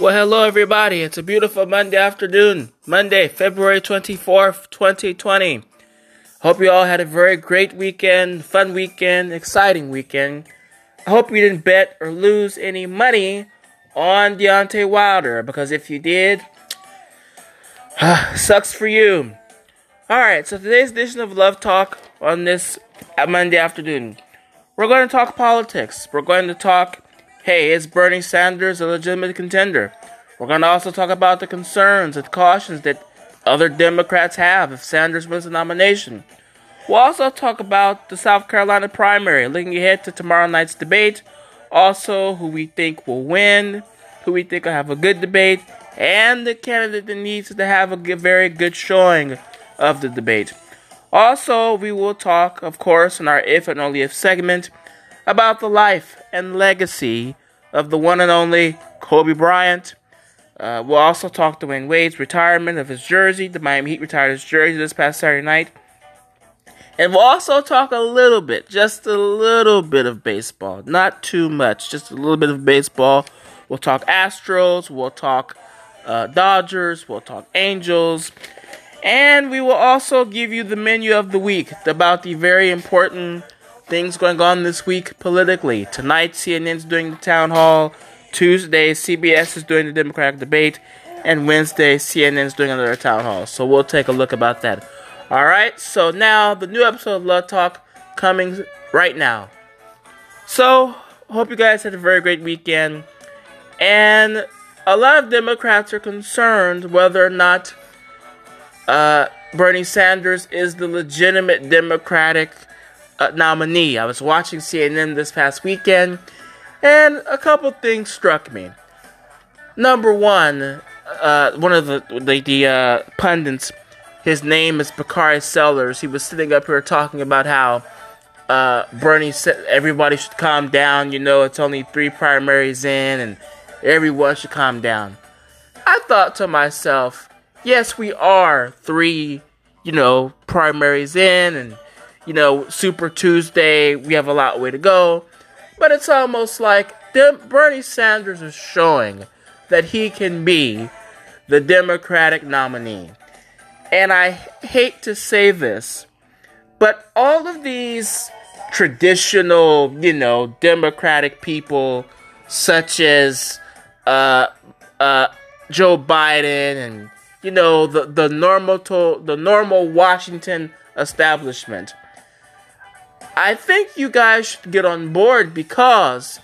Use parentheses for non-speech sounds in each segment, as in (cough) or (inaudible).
Well, hello everybody. It's a beautiful Monday afternoon. Monday, February 24th, 2020. Hope you all had a very great weekend, fun weekend, exciting weekend. I hope you didn't bet or lose any money on Deontay Wilder because if you did, (sighs) sucks for you. Alright, so today's edition of Love Talk on this Monday afternoon, we're going to talk politics. We're going to talk hey, is Bernie Sanders a legitimate contender? We're going to also talk about the concerns and cautions that other Democrats have if Sanders wins the nomination. We'll also talk about the South Carolina primary, looking ahead to tomorrow night's debate, also who we think will win, who we think will have a good debate, and the candidate that needs to have a very good showing of the debate. Also, we will talk, of course, in our If and Only If segment, about the life and legacy of the one and only Kobe Bryant. Uh, we'll also talk Dwyane Wade's retirement of his jersey. The Miami Heat retired his jersey this past Saturday night. And we'll also talk a little bit, just a little bit of baseball. Not too much, just a little bit of baseball. We'll talk Astros, we'll talk uh, Dodgers, we'll talk Angels. And we will also give you the menu of the week about the very important things going on this week politically. Tonight, CNN's doing the town hall. Tuesday, CBS is doing the Democratic debate. And Wednesday, CNN's doing another town hall. So we'll take a look about that. All right. So now the new episode of Love Talk coming right now. So hope you guys had a very great weekend. And a lot of Democrats are concerned whether or not uh, Bernie Sanders is the legitimate Democratic uh, nominee. I was watching CNN this past weekend, and a couple things struck me. Number one, uh, one of the the, the uh, pundits, his name is Bakari Sellers. He was sitting up here talking about how uh, Bernie said everybody should calm down. You know, it's only three primaries in, and everyone should calm down. I thought to myself, yes, we are three, you know, primaries in, and you know, Super Tuesday, we have a lot way to go. But it's almost like Bernie Sanders is showing that he can be the Democratic nominee. And I hate to say this, but all of these traditional, you know, Democratic people, such as uh, uh, Joe Biden and you know the the normal to, the normal Washington establishment I think you guys should get on board because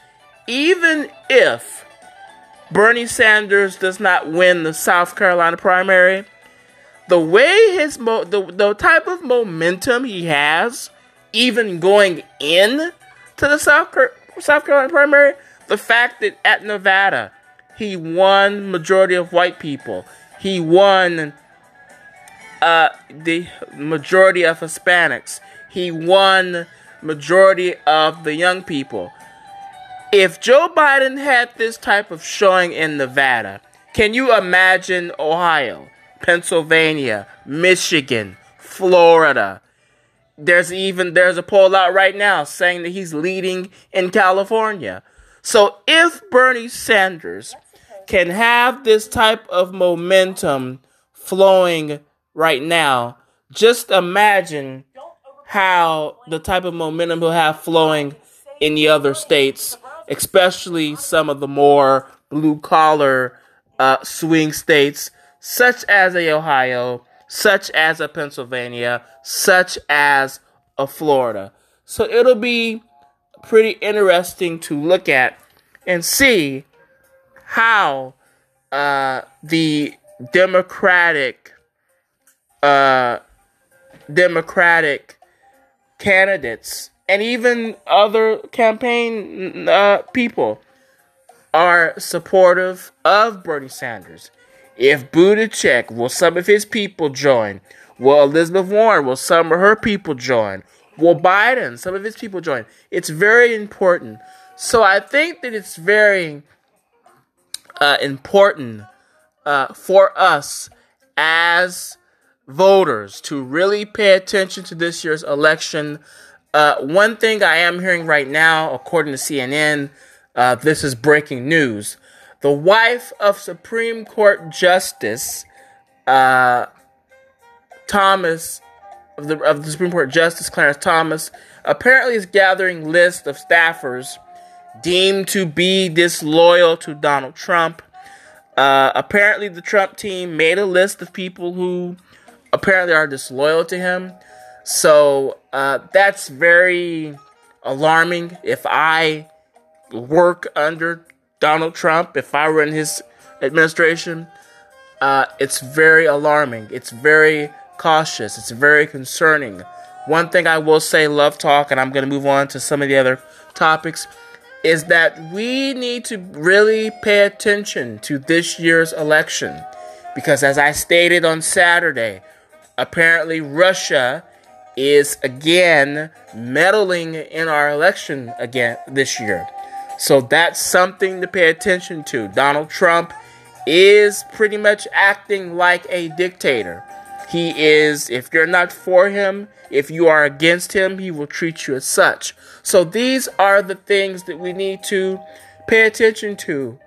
even if Bernie Sanders does not win the South Carolina primary, the way his mo- the, the type of momentum he has, even going in to the South Car- South Carolina primary, the fact that at Nevada he won majority of white people, he won uh, the majority of Hispanics, he won majority of the young people. If Joe Biden had this type of showing in Nevada, can you imagine Ohio, Pennsylvania, Michigan, Florida? There's even there's a poll out right now saying that he's leading in California. So if Bernie Sanders can have this type of momentum flowing right now, just imagine how the type of momentum he'll have flowing in the other states, especially some of the more blue collar uh, swing states, such as a Ohio, such as a Pennsylvania, such as a Florida. So it'll be pretty interesting to look at and see how uh, the Democratic uh, Democratic candidates and even other campaign uh, people are supportive of Bernie Sanders. If Buttigieg, will some of his people join? Will Elizabeth Warren, will some of her people join? Will Biden, some of his people join? It's very important. So I think that it's very uh, important uh, for us as voters to really pay attention to this year's election. Uh, one thing I am hearing right now, according to CNN, uh, this is breaking news. the wife of Supreme Court Justice uh, Thomas of the of the Supreme Court Justice Clarence Thomas apparently is gathering lists of staffers deemed to be disloyal to Donald Trump. Uh, apparently, the Trump team made a list of people who apparently are disloyal to him. So uh, that's very alarming. If I work under Donald Trump, if I were in his administration, uh, it's very alarming. It's very cautious. It's very concerning. One thing I will say, Love Talk, and I'm going to move on to some of the other topics, is that we need to really pay attention to this year's election. Because as I stated on Saturday, apparently Russia is again meddling in our election again this year. So that's something to pay attention to. Donald Trump is pretty much acting like a dictator. He is, if you're not for him, if you are against him, he will treat you as such. So these are the things that we need to pay attention to,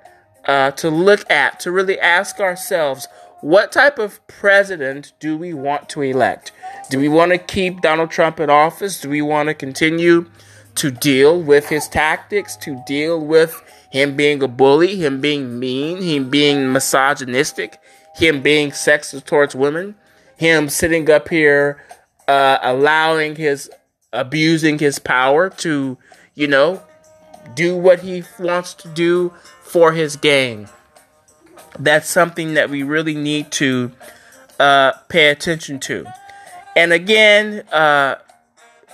uh, to look at, to really ask ourselves what type of president do we want to elect? Do we want to keep Donald Trump in office? Do we want to continue to deal with his tactics, to deal with him being a bully, him being mean, him being misogynistic, him being sexist towards women, him sitting up here uh, allowing his abusing his power to, you know, do what he wants to do for his gain. That's something that we really need to uh, pay attention to. And again, uh,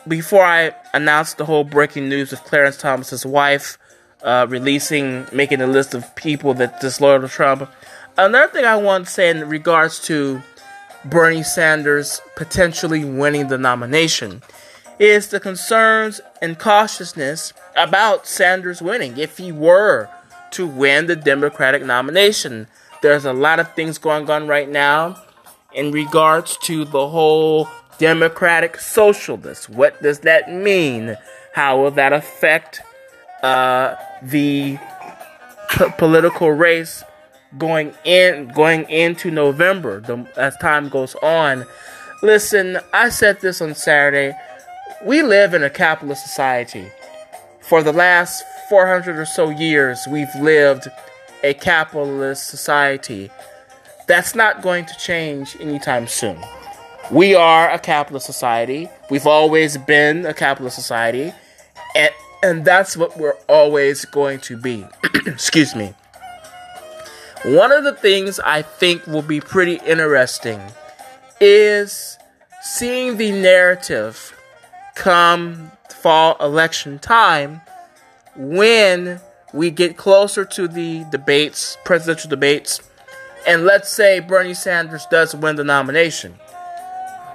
before I announce the whole breaking news of Clarence Thomas's wife uh, releasing, making a list of people that disloyal to Trump, another thing I want to say in regards to Bernie Sanders potentially winning the nomination is the concerns and cautiousness about Sanders winning if he were to win the Democratic nomination. There's a lot of things going on right now in regards to the whole democratic socialist. What does that mean? How will that affect uh, the p- political race going in going into November the, as time goes on? Listen, I said this on Saturday. We live in a capitalist society. For the last 400 or so years, we've lived a capitalist society. That's not going to change anytime soon. We are a capitalist society. We've always been a capitalist society. And, and that's what we're always going to be. (clears throat) Excuse me. One of the things I think will be pretty interesting is seeing the narrative come fall election time when we get closer to the debates, presidential debates, and let's say Bernie Sanders does win the nomination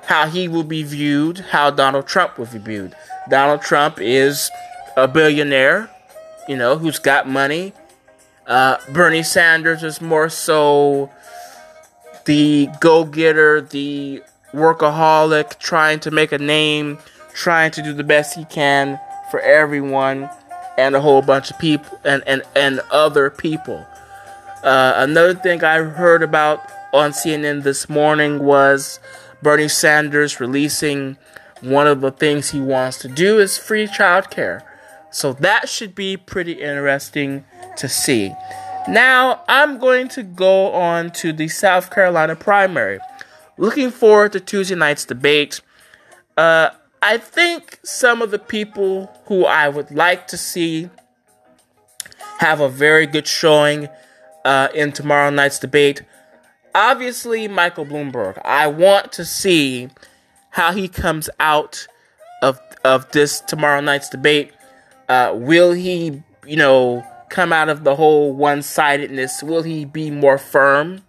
how he will be viewed, how Donald Trump will be viewed. Donald Trump is a billionaire, you know, who's got money. Uh, Bernie Sanders is more so the go getter, the workaholic, trying to make a name, trying to do the best he can for everyone and a whole bunch of people and, and, and other people. Uh, another thing I heard about on CNN this morning was Bernie Sanders releasing one of the things he wants to do is free childcare. So that should be pretty interesting to see. Now, I'm going to go on to the South Carolina primary. Looking forward to Tuesday night's debate. Uh, I think some of the people who I would like to see have a very good showing uh, in tomorrow night's debate obviously Michael Bloomberg. I want to see how he comes out of of this tomorrow night's debate. Uh, will he, you know, come out of the whole one sidedness? Will he be more firm?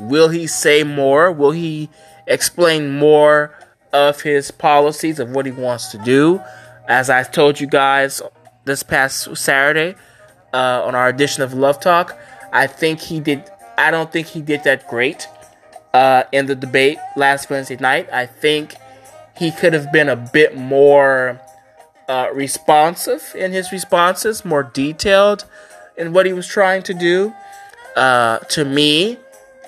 Will he say more? Will he explain more of his policies of what he wants to do? As I told you guys this past Saturday uh, on our edition of Love Talk, I think he did I don't think he did that great uh, in the debate last Wednesday night. I think he could have been a bit more uh, responsive in his responses, more detailed in what he was trying to do. Uh, to me,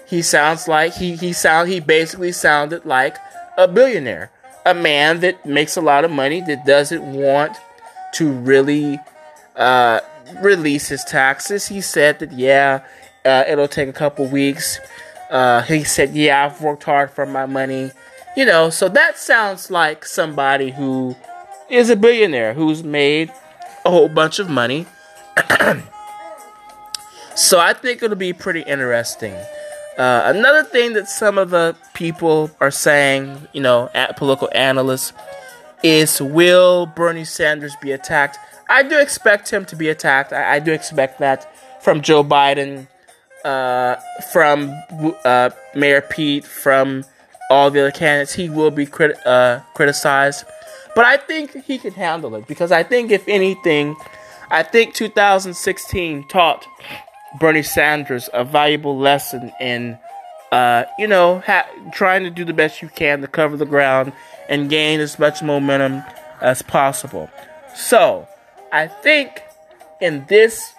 he sounds like he he sound he basically sounded like a billionaire, a man that makes a lot of money that doesn't want to really uh, release his taxes. He said that yeah, uh, it'll take a couple weeks. Uh, he said yeah, I've worked hard for my money. You know, so that sounds like somebody who is a billionaire who's made a whole bunch of money. (clears throat) so I think it'll be pretty interesting. Uh, another thing that some of the people are saying, you know, at political analysts, is will Bernie Sanders be attacked? I do expect him to be attacked. I, I do expect that from Joe Biden, uh, from uh, Mayor Pete, from all the other candidates. He will be crit- uh, criticized. But I think he can handle it because I think, if anything, I think 2016 taught Bernie Sanders a valuable lesson in, uh, you know, ha- trying to do the best you can to cover the ground and gain as much momentum as possible. So, I think in this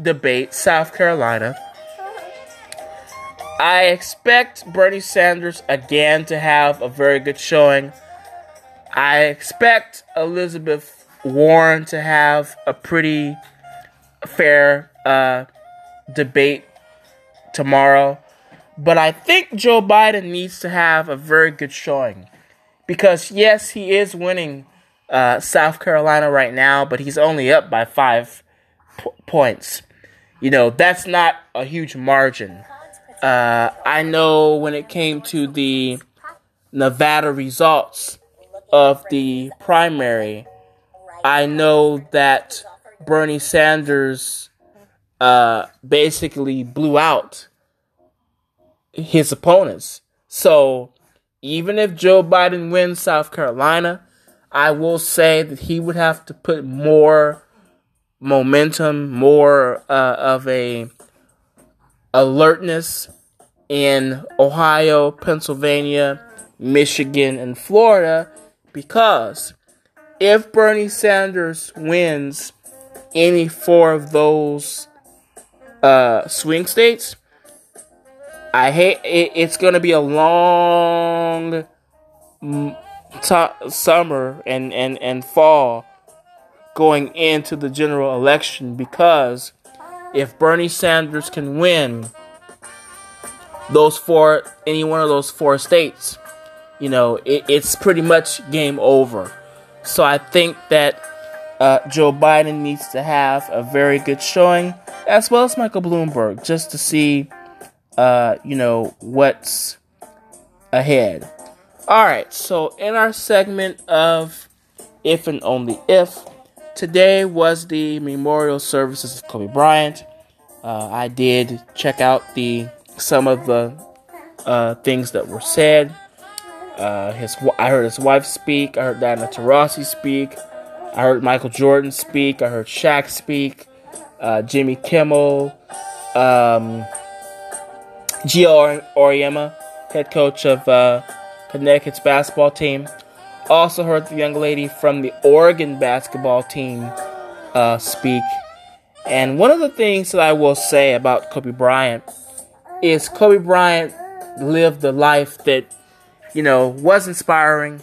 debate, South Carolina, I expect Bernie Sanders again to have a very good showing. I expect Elizabeth Warren to have a pretty fair uh, debate tomorrow. But I think Joe Biden needs to have a very good showing. Because, yes, he is winning uh, South Carolina right now, but he's only up by five p- points. You know, that's not a huge margin. Uh, I know when it came to the Nevada results of the primary, I know that Bernie Sanders uh, basically blew out his opponents. So even if Joe Biden wins South Carolina, I will say that he would have to put more momentum, more uh, of a alertness in Ohio, Pennsylvania, Michigan, and Florida because if Bernie Sanders wins any four of those uh, swing states, I hate it, it's to be a long t- summer and, and, and fall going into the general election because if Bernie Sanders can win those four, any one of those four states, you know, it, it's pretty much game over. So I think that uh, Joe Biden needs to have a very good showing, as well as Michael Bloomberg, just to see, uh, you know, what's ahead. All right, so in our segment of If and Only If, today was the memorial services of Kobe Bryant. Uh, I did check out the some of the uh, things that were said. Uh, his, I heard his wife speak. I heard Diana Taurasi speak. I heard Michael Jordan speak. I heard Shaq speak. Uh, Jimmy Kimmel, um, Geno Auriemma, head coach of uh, Connecticut's basketball team. Also heard the young lady from the Oregon basketball team uh, speak. And one of the things that I will say about Kobe Bryant is Kobe Bryant lived the life that, you know, was inspiring,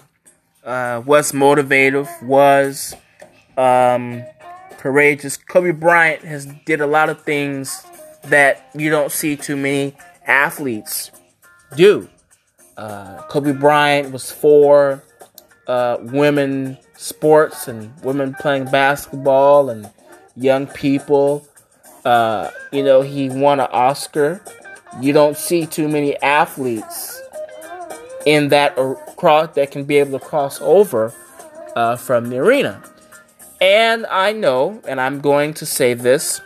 uh, was motivative, was um, courageous. Kobe Bryant has did a lot of things that you don't see too many athletes do. Uh, Kobe Bryant was for uh, women sports and women playing basketball and young people. Uh, you know, he won an Oscar you don't see too many athletes in that cross that can be able to cross over uh, from the arena. And I know, and I'm going to say this.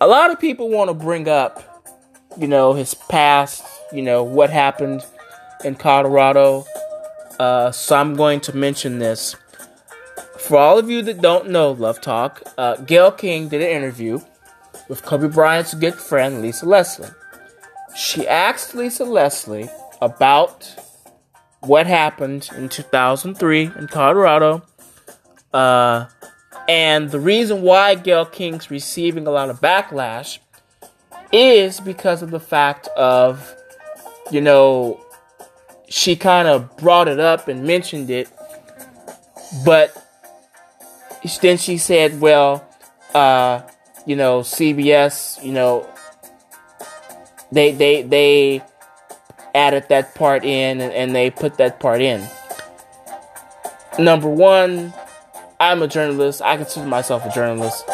A lot of people want to bring up, you know, his past, you know, what happened in Colorado. Uh, so I'm going to mention this. For all of you that don't know Love Talk, uh, Gayle King did an interview with Kobe Bryant's good friend Lisa Leslie. She asked Lisa Leslie about what happened in 2003 in Colorado, uh, and the reason why Gayle King's receiving a lot of backlash is because of the fact of, you know, she kind of brought it up and mentioned it, but then she said, well, uh, you know, CBS, you know, they they they added that part in and, and they put that part in. Number one, I'm a journalist. I consider myself a journalist.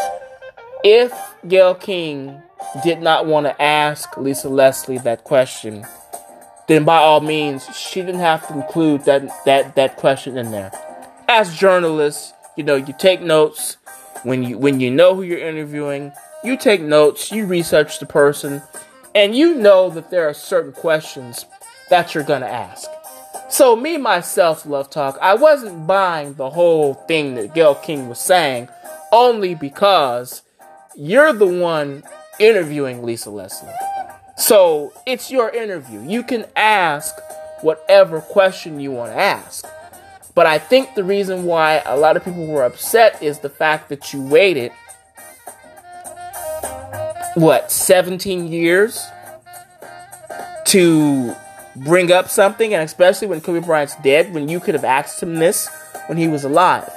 If Gayle King did not want to ask Lisa Leslie that question, then by all means, she didn't have to include that that that question in there. As journalists, you know, you take notes when you when you know who you're interviewing. You take notes, you research the person, and you know that there are certain questions that you're gonna ask. So me myself, love talk, I wasn't buying the whole thing that Gayle King was saying, only because you're the one interviewing Lisa Leslie. So it's your interview. You can ask whatever question you want to ask. But I think the reason why a lot of people were upset is the fact that you waited, what, 17 years to bring up something, and especially when Kobe Bryant's dead, when you could have asked him this when he was alive.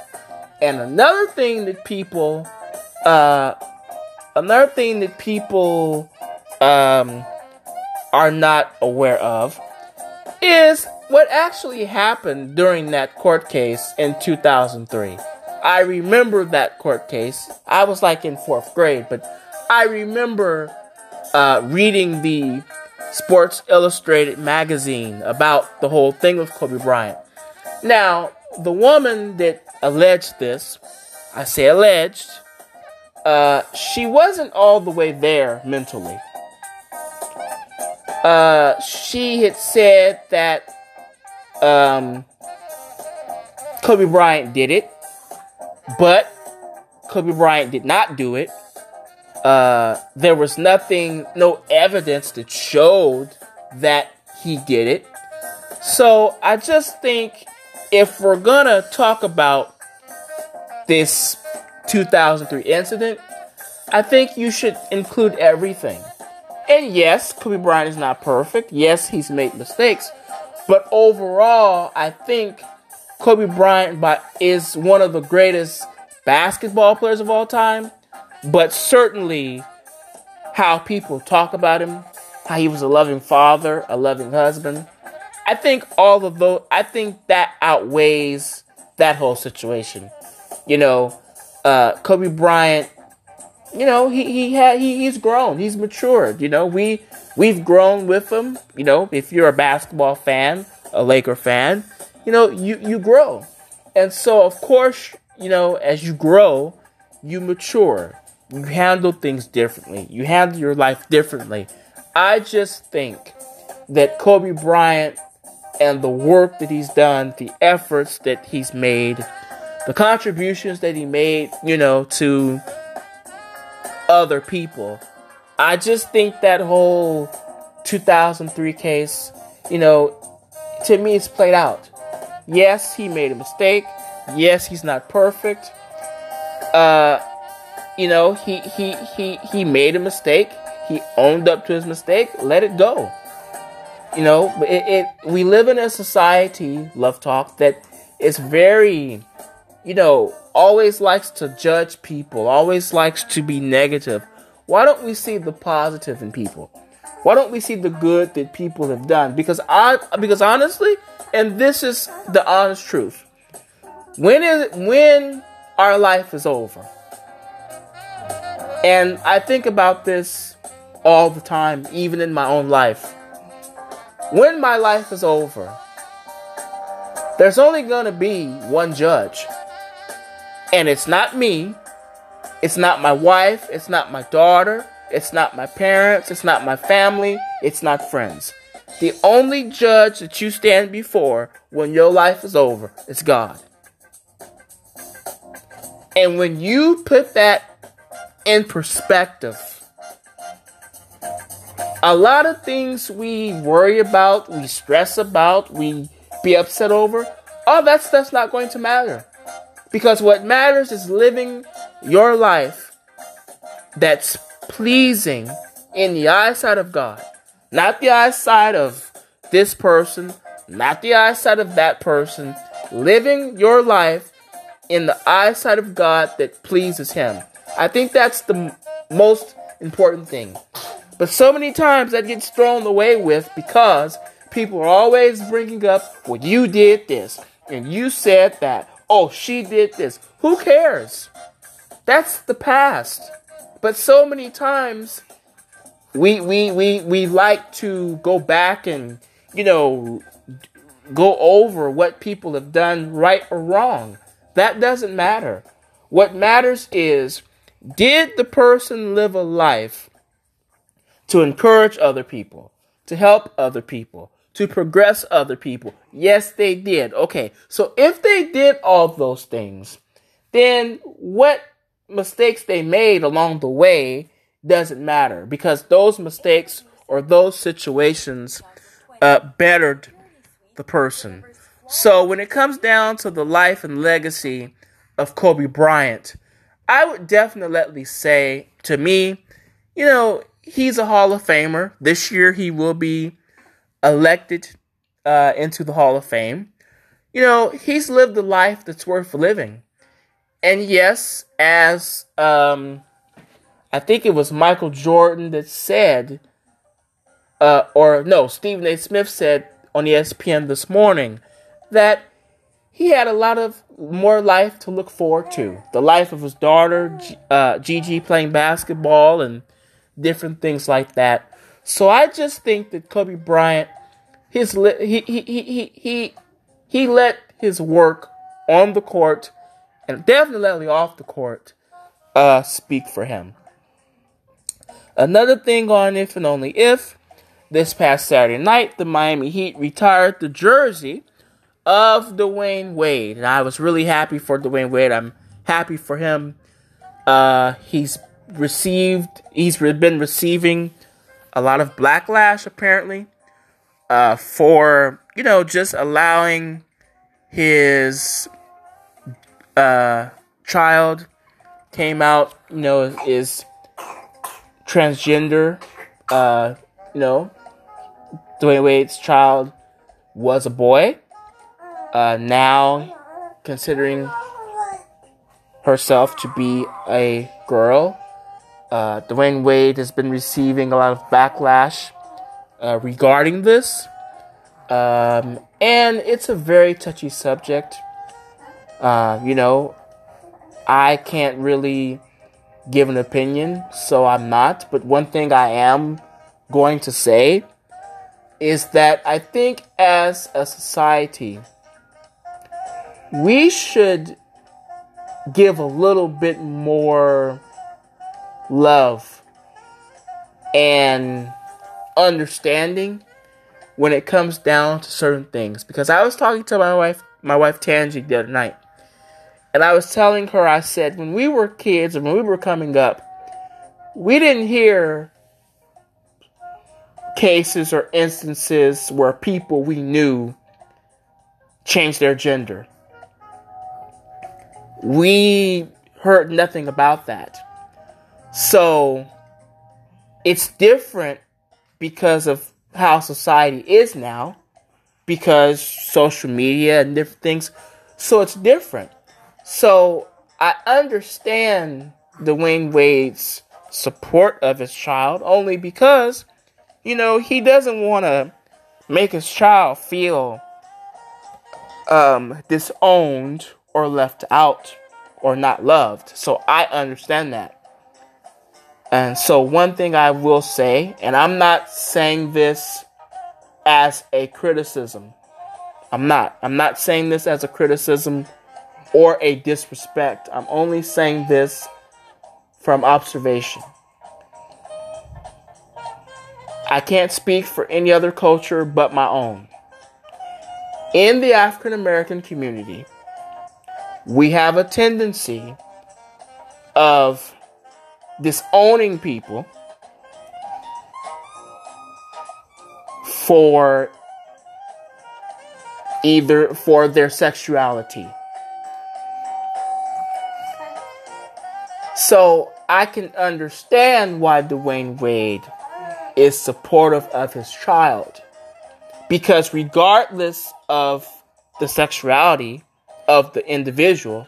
And another thing that people, uh, another thing that people, um, are not aware of is what actually happened during that court case in 2003. I remember that court case. I was like in fourth grade, but I remember uh, reading the Sports Illustrated magazine about the whole thing with Kobe Bryant. Now, the woman that alleged this, I say alleged, uh, she wasn't all the way there mentally. Uh, she had said that um, Kobe Bryant did it, but Kobe Bryant did not do it. Uh, there was nothing, no evidence that showed that he did it. So I just think if we're gonna talk about this 2003 incident, I think you should include everything. And yes, Kobe Bryant is not perfect. Yes, he's made mistakes. But overall, I think Kobe Bryant is one of the greatest basketball players of all time. But certainly, how people talk about him, how he was a loving father, a loving husband. I think all of those, I think that outweighs that whole situation. You know, uh, Kobe Bryant you know, he he had he, he's grown, he's matured. You know, we we've grown with him. You know, if you're a basketball fan, a Laker fan, you know, you you grow, and so of course, you know, as you grow, you mature. You handle things differently. You handle your life differently. I just think that Kobe Bryant and the work that he's done, the efforts that he's made, the contributions that he made, you know, to other people. I just think that whole 2003 case, you know, to me it's played out. Yes, he made a mistake. Yes, he's not perfect. Uh, you know, he he he he made a mistake. He owned up to his mistake. Let it go. You know, it, it we live in a society, love talk, that is very, you know, always likes to judge people, always likes to be negative. Why don't we see the positive in people? Why don't we see the good that people have done? Because I because honestly, and this is the honest truth. When is when our life is over? And I think about this all the time, even in my own life. When my life is over, there's only going to be one judge. And it's not me. It's not my wife. It's not my daughter. It's not my parents. It's not my family. It's not friends. The only judge that you stand before when your life is over is God. And when you put that in perspective, a lot of things we worry about, we stress about, we be upset over, all that stuff's not going to matter. Because what matters is living your life that's pleasing in the eyesight of God, not the eyesight of this person, not the eyesight of that person, living your life in the eyesight of God that pleases Him. I think that's the m- most important thing. But so many times that gets thrown away with because people are always bringing up, well, you did this, and you said that. Oh, she did this. Who cares? That's the past. But so many times we we we we like to go back and you know go over what people have done right or wrong. That doesn't matter. What matters is did the person live a life to encourage other people, to help other people, to progress other people? Yes, they did. Okay, so if they did all those things, then what mistakes they made along the way doesn't matter because those mistakes or those situations uh, bettered the person. So when it comes down to the life and legacy of Kobe Bryant, I would definitely say to me, you know, he's a Hall of Famer. This year he will be elected uh, into the Hall of Fame. You know, he's lived a life that's worth living. And yes, as um, I think it was Michael Jordan that said, uh, or no, Stephen A. Smith said on ESPN this morning that he had a lot of more life to look forward to. The life of his daughter, uh, Gigi, playing basketball and different things like that. So I just think that Kobe Bryant, his he he he he he, let his work on the court and definitely off the court uh, speak for him. Another thing on if and only if this past Saturday night, the Miami Heat retired the jersey of Dwyane Wade. And I was really happy for Dwyane Wade. I'm happy for him. Uh, he's received, he's been receiving a lot of backlash apparently uh, for, you know, just allowing his uh, child came out, you know, is transgender, uh, you know, Dwyane Wade's child was a boy. Uh, now, considering herself to be a girl, uh, Dwyane Wade has been receiving a lot of backlash uh, regarding this. Um, and it's a very touchy subject. Uh, you know, I can't really give an opinion, so I'm not. But one thing I am going to say is that I think as a society, we should give a little bit more love and understanding when it comes down to certain things. Because I was talking to my wife, my wife Tangi, the other night, and I was telling her, I said, when we were kids and when we were coming up, we didn't hear cases or instances where people we knew changed their gender. We heard nothing about that. So it's different because of how society is now, because social media and different things. So it's different. So I understand the Wayne Wade's support of his child only because, you know, he doesn't want to make his child feel um, disowned or left out or not loved. So I understand that. And so, one thing I will say, and I'm not saying this as a criticism, I'm not. I'm not saying this as a criticism or a disrespect. I'm only saying this from observation. I can't speak for any other culture but my own. In the African American community, we have a tendency of disowning people for either for their sexuality So I can understand why Dwyane Wade is supportive of his child. Because regardless of the sexuality of the individual,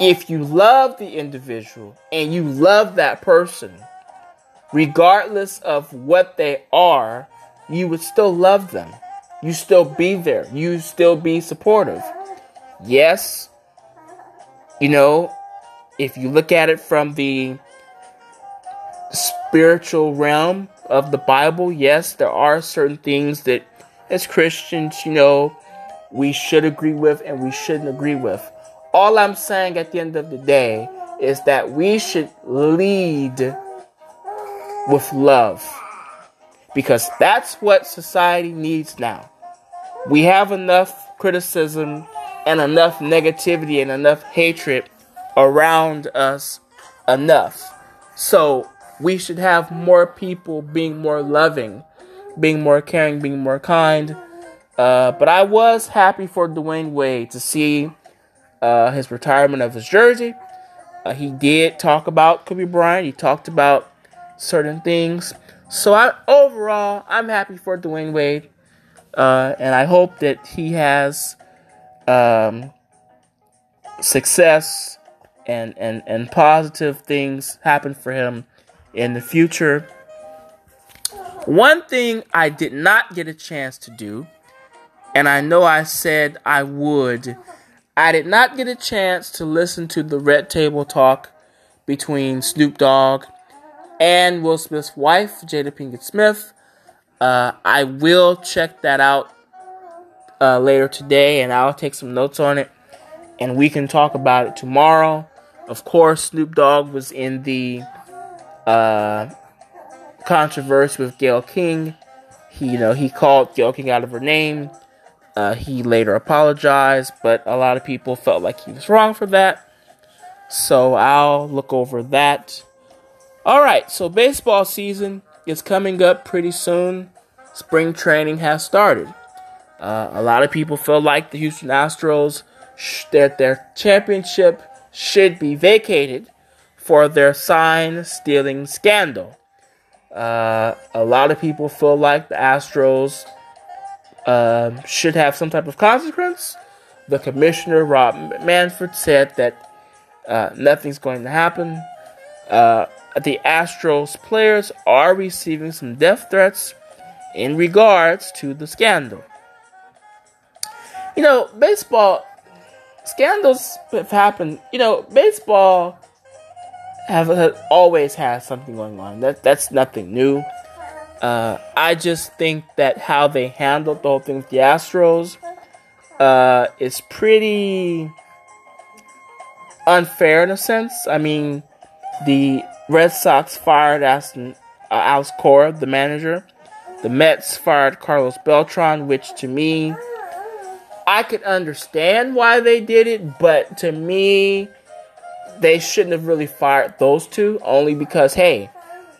if you love the individual and you love that person, regardless of what they are, you would still love them. You still be there. You still be supportive. Yes, you know, if you look at it from the spiritual realm of the Bible, yes, there are certain things that as Christians, you know, we should agree with and we shouldn't agree with. All I'm saying at the end of the day is that we should lead with love because that's what society needs now. We have enough criticism and enough negativity and enough hatred around us enough. So we should have more people being more loving, being more caring, being more kind. Uh, but I was happy for Dwyane Wade to see uh, his retirement of his jersey. Uh, he did talk about Kobe Bryant. He talked about certain things. So I overall, I'm happy for Dwyane Wade, uh, and I hope that he has um, success and, and and positive things happen for him in the future. One thing I did not get a chance to do, and I know I said I would, I did not get a chance to listen to the Red Table Talk between Snoop Dogg and Will Smith's wife, Jada Pinkett Smith. Uh, I will check that out uh, later today, and I'll take some notes on it, and we can talk about it tomorrow. Of course, Snoop Dogg was in the uh, controversy with Gayle King. He, you know, he called Gayle King out of her name. Uh, he later apologized, but a lot of people felt like he was wrong for that. So I'll look over that. All right, so baseball season is coming up pretty soon. Spring training has started. Uh, a lot of people feel like the Houston Astros sh- that their championship should be vacated for their sign stealing scandal. Uh, a lot of people feel like the Astros uh, should have some type of consequence. The commissioner, Rob Manfred, said that uh, nothing's going to happen. Uh, the Astros players are receiving some death threats in regards to the scandal. You know, baseball scandals have happened. You know, baseball have, have always had something going on. That that's nothing new. Uh, I just think that how they handled the whole thing with the Astros uh, is pretty unfair in a sense. I mean, the Red Sox fired Aston, uh, Alex Cora, the manager. The Mets fired Carlos Beltran, which to me, I could understand why they did it, but to me, they shouldn't have really fired those two only because hey,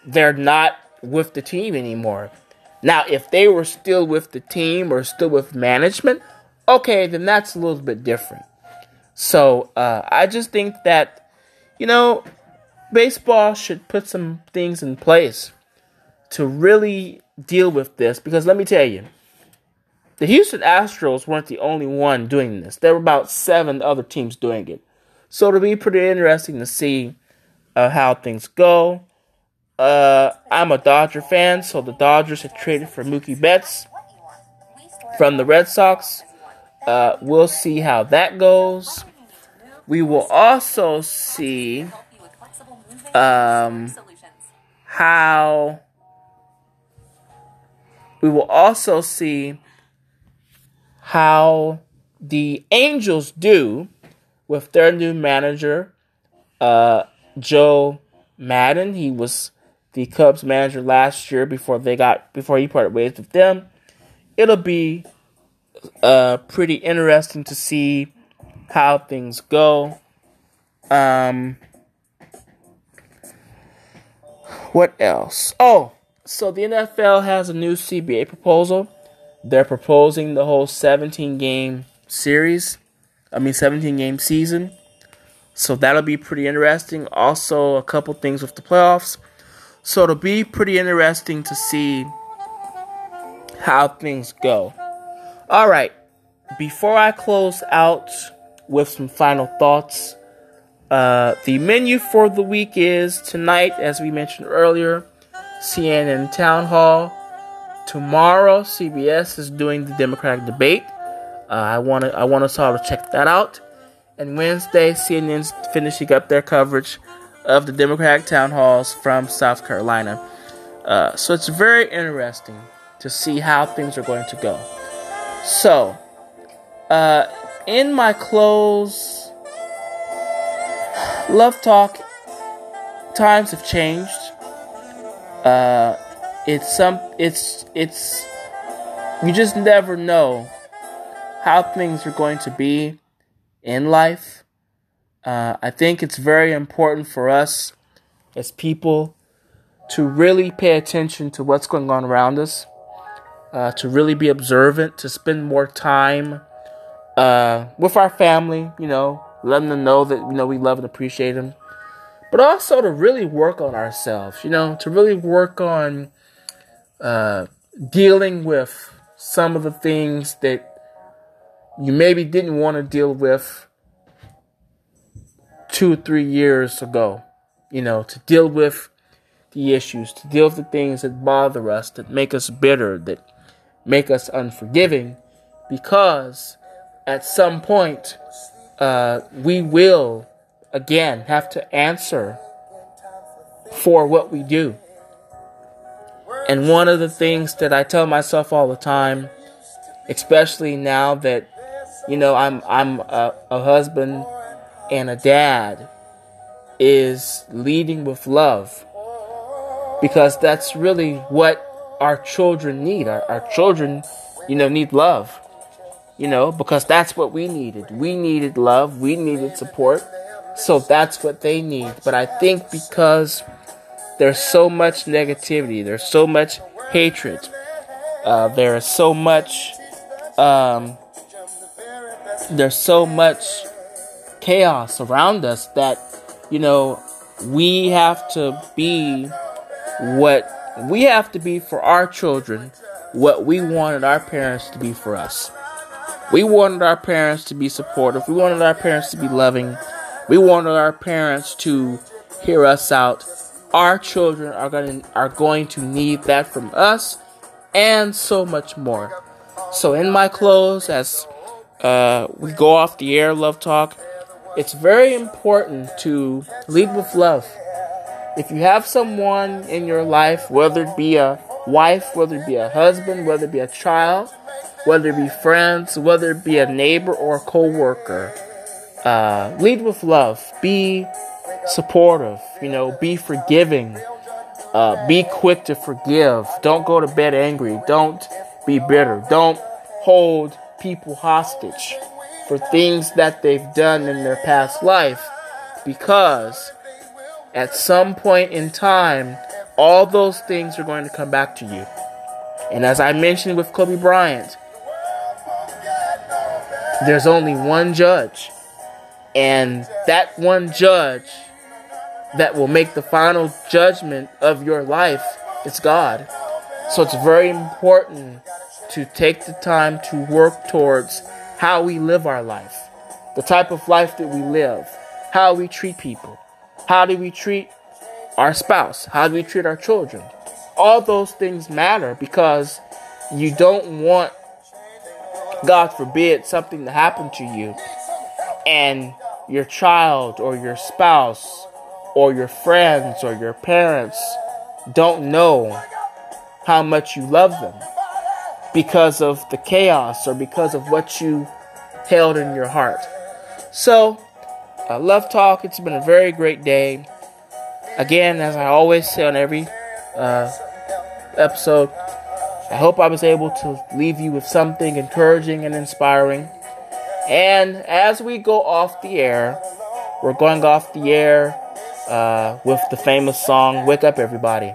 they're not with the team anymore. Now, if they were still with the team or still with management, okay, then that's a little bit different. So uh, I just think that you know baseball should put some things in place to really deal with this because let me tell you. The Houston Astros weren't the only one doing this. There were about seven other teams doing it. So it'll be pretty interesting to see uh, how things go. Uh, I'm a Dodger fan, so the Dodgers have traded for Mookie Betts from the Red Sox. Uh, we'll see how that goes. We will also see um, how we will also see how the Angels do with their new manager, uh, Joe Maddon. He was the Cubs manager last year before they got before he parted ways with them. It'll be uh, pretty interesting to see how things go. Um, what else? Oh, so the NFL has a new CBA proposal. They're proposing the whole 17 game series. I mean, 17 game season. So that'll be pretty interesting. Also, a couple things with the playoffs. So it'll be pretty interesting to see how things go. All right, before I close out with some final thoughts, uh, the menu for the week is tonight, as we mentioned earlier, CNN Town Hall. Tomorrow, CBS is doing the Democratic debate. Uh, I want I want us all to check that out. And Wednesday, CNN's finishing up their coverage of the Democratic town halls from South Carolina. Uh, so it's very interesting to see how things are going to go. So, uh, in my close, love talk, times have changed. Uh, it's some, it's, it's, you just never know how things are going to be in life. Uh, I think it's very important for us as people to really pay attention to what's going on around us, uh, to really be observant, to spend more time uh, with our family, you know, letting them know that you know we love and appreciate them, but also to really work on ourselves, you know, to really work on uh, dealing with some of the things that you maybe didn't want to deal with two three years ago. You know, to deal with the issues, to deal with the things that bother us, that make us bitter, that make us unforgiving, because at some point uh, we will again have to answer for what we do. And one of the things that I tell myself all the time, especially now that you know I'm I'm a, a husband and a dad is leading with love. Because that's really what our children need. Our, our children you know need love. You know because that's what we needed. We needed love. We needed support. So that's what they need. But i think because there's so much negativity there's so much hatred uh, there's so much um, there's so much chaos around us that you know we have to be what we have to be for our children what we wanted our parents to be for us. We wanted our parents to be supportive. We wanted our parents to be loving. We wanted our parents to hear us out. Our children are going to, are going to need that from us and so much more. So in my close as uh, we go off the air, love talk. It's very important to lead with love. If you have someone in your life, whether it be a wife, whether it be a husband, whether it be a child, whether it be friends, whether it be a neighbor or a co-worker, uh, lead with love. Be supportive. You know, be forgiving. Uh, be quick to forgive. Don't go to bed angry. Don't be bitter. Don't hold people hostage for things that they've done in their past life because at some point in time, all those things are going to come back to you. And as I mentioned with Kobe Bryant, there's only one judge. And that one judge that will make the final judgment of your life is God. So it's very important to take the time to work towards how we live our life, the type of life that we live, how we treat people, how do we treat our spouse, how do we treat our children. All those things matter because you don't want, God forbid, something to happen to you and your child or your spouse or your friends or your parents don't know how much you love them because of the chaos or because of what you held in your heart. So, I love talk. It's been a very great day. Again, as I always say on every uh, episode, I hope I was able to leave you with something encouraging and inspiring. And as we go off the air, we're going off the air uh, with the famous song Wake Up Everybody.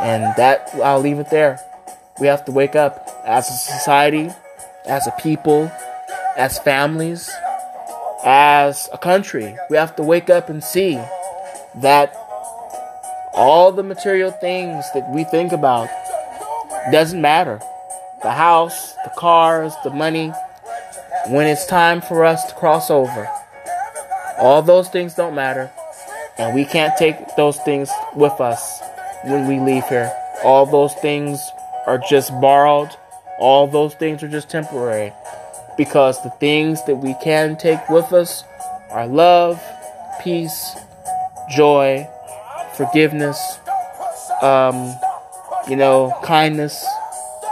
And that, I'll leave it there. We have to wake up as a society, as a people, as families, as a country. We have to wake up and see that All the material things that we think about doesn't matter. The house, the cars, the money. When it's time for us to cross over, all those things don't matter. And we can't take those things with us when we leave here. All those things are just borrowed. All those things are just temporary. Because the things that we can take with us are love, peace, joy, forgiveness, um, you know, kindness,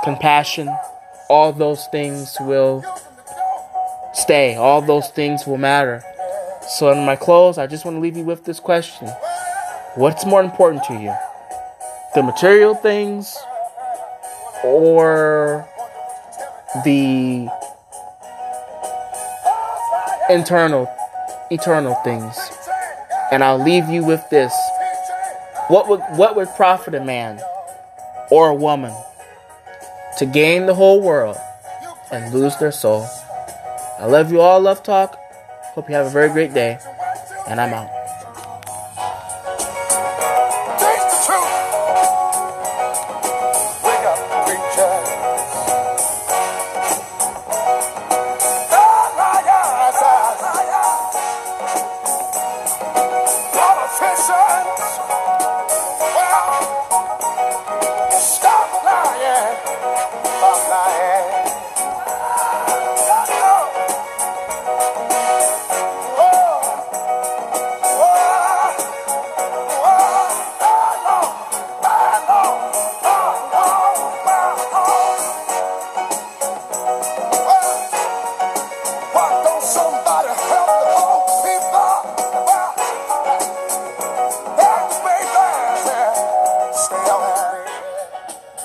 compassion. All those things will stay. All those things will matter. So, in my close, I just want to leave you with this question What's more important to you? The material things or the internal, eternal things? And I'll leave you with this. What would, what would profit a man or a woman to gain the whole world and lose their soul? I love you all, Love Talk. Hope you have a very great day. And I'm out.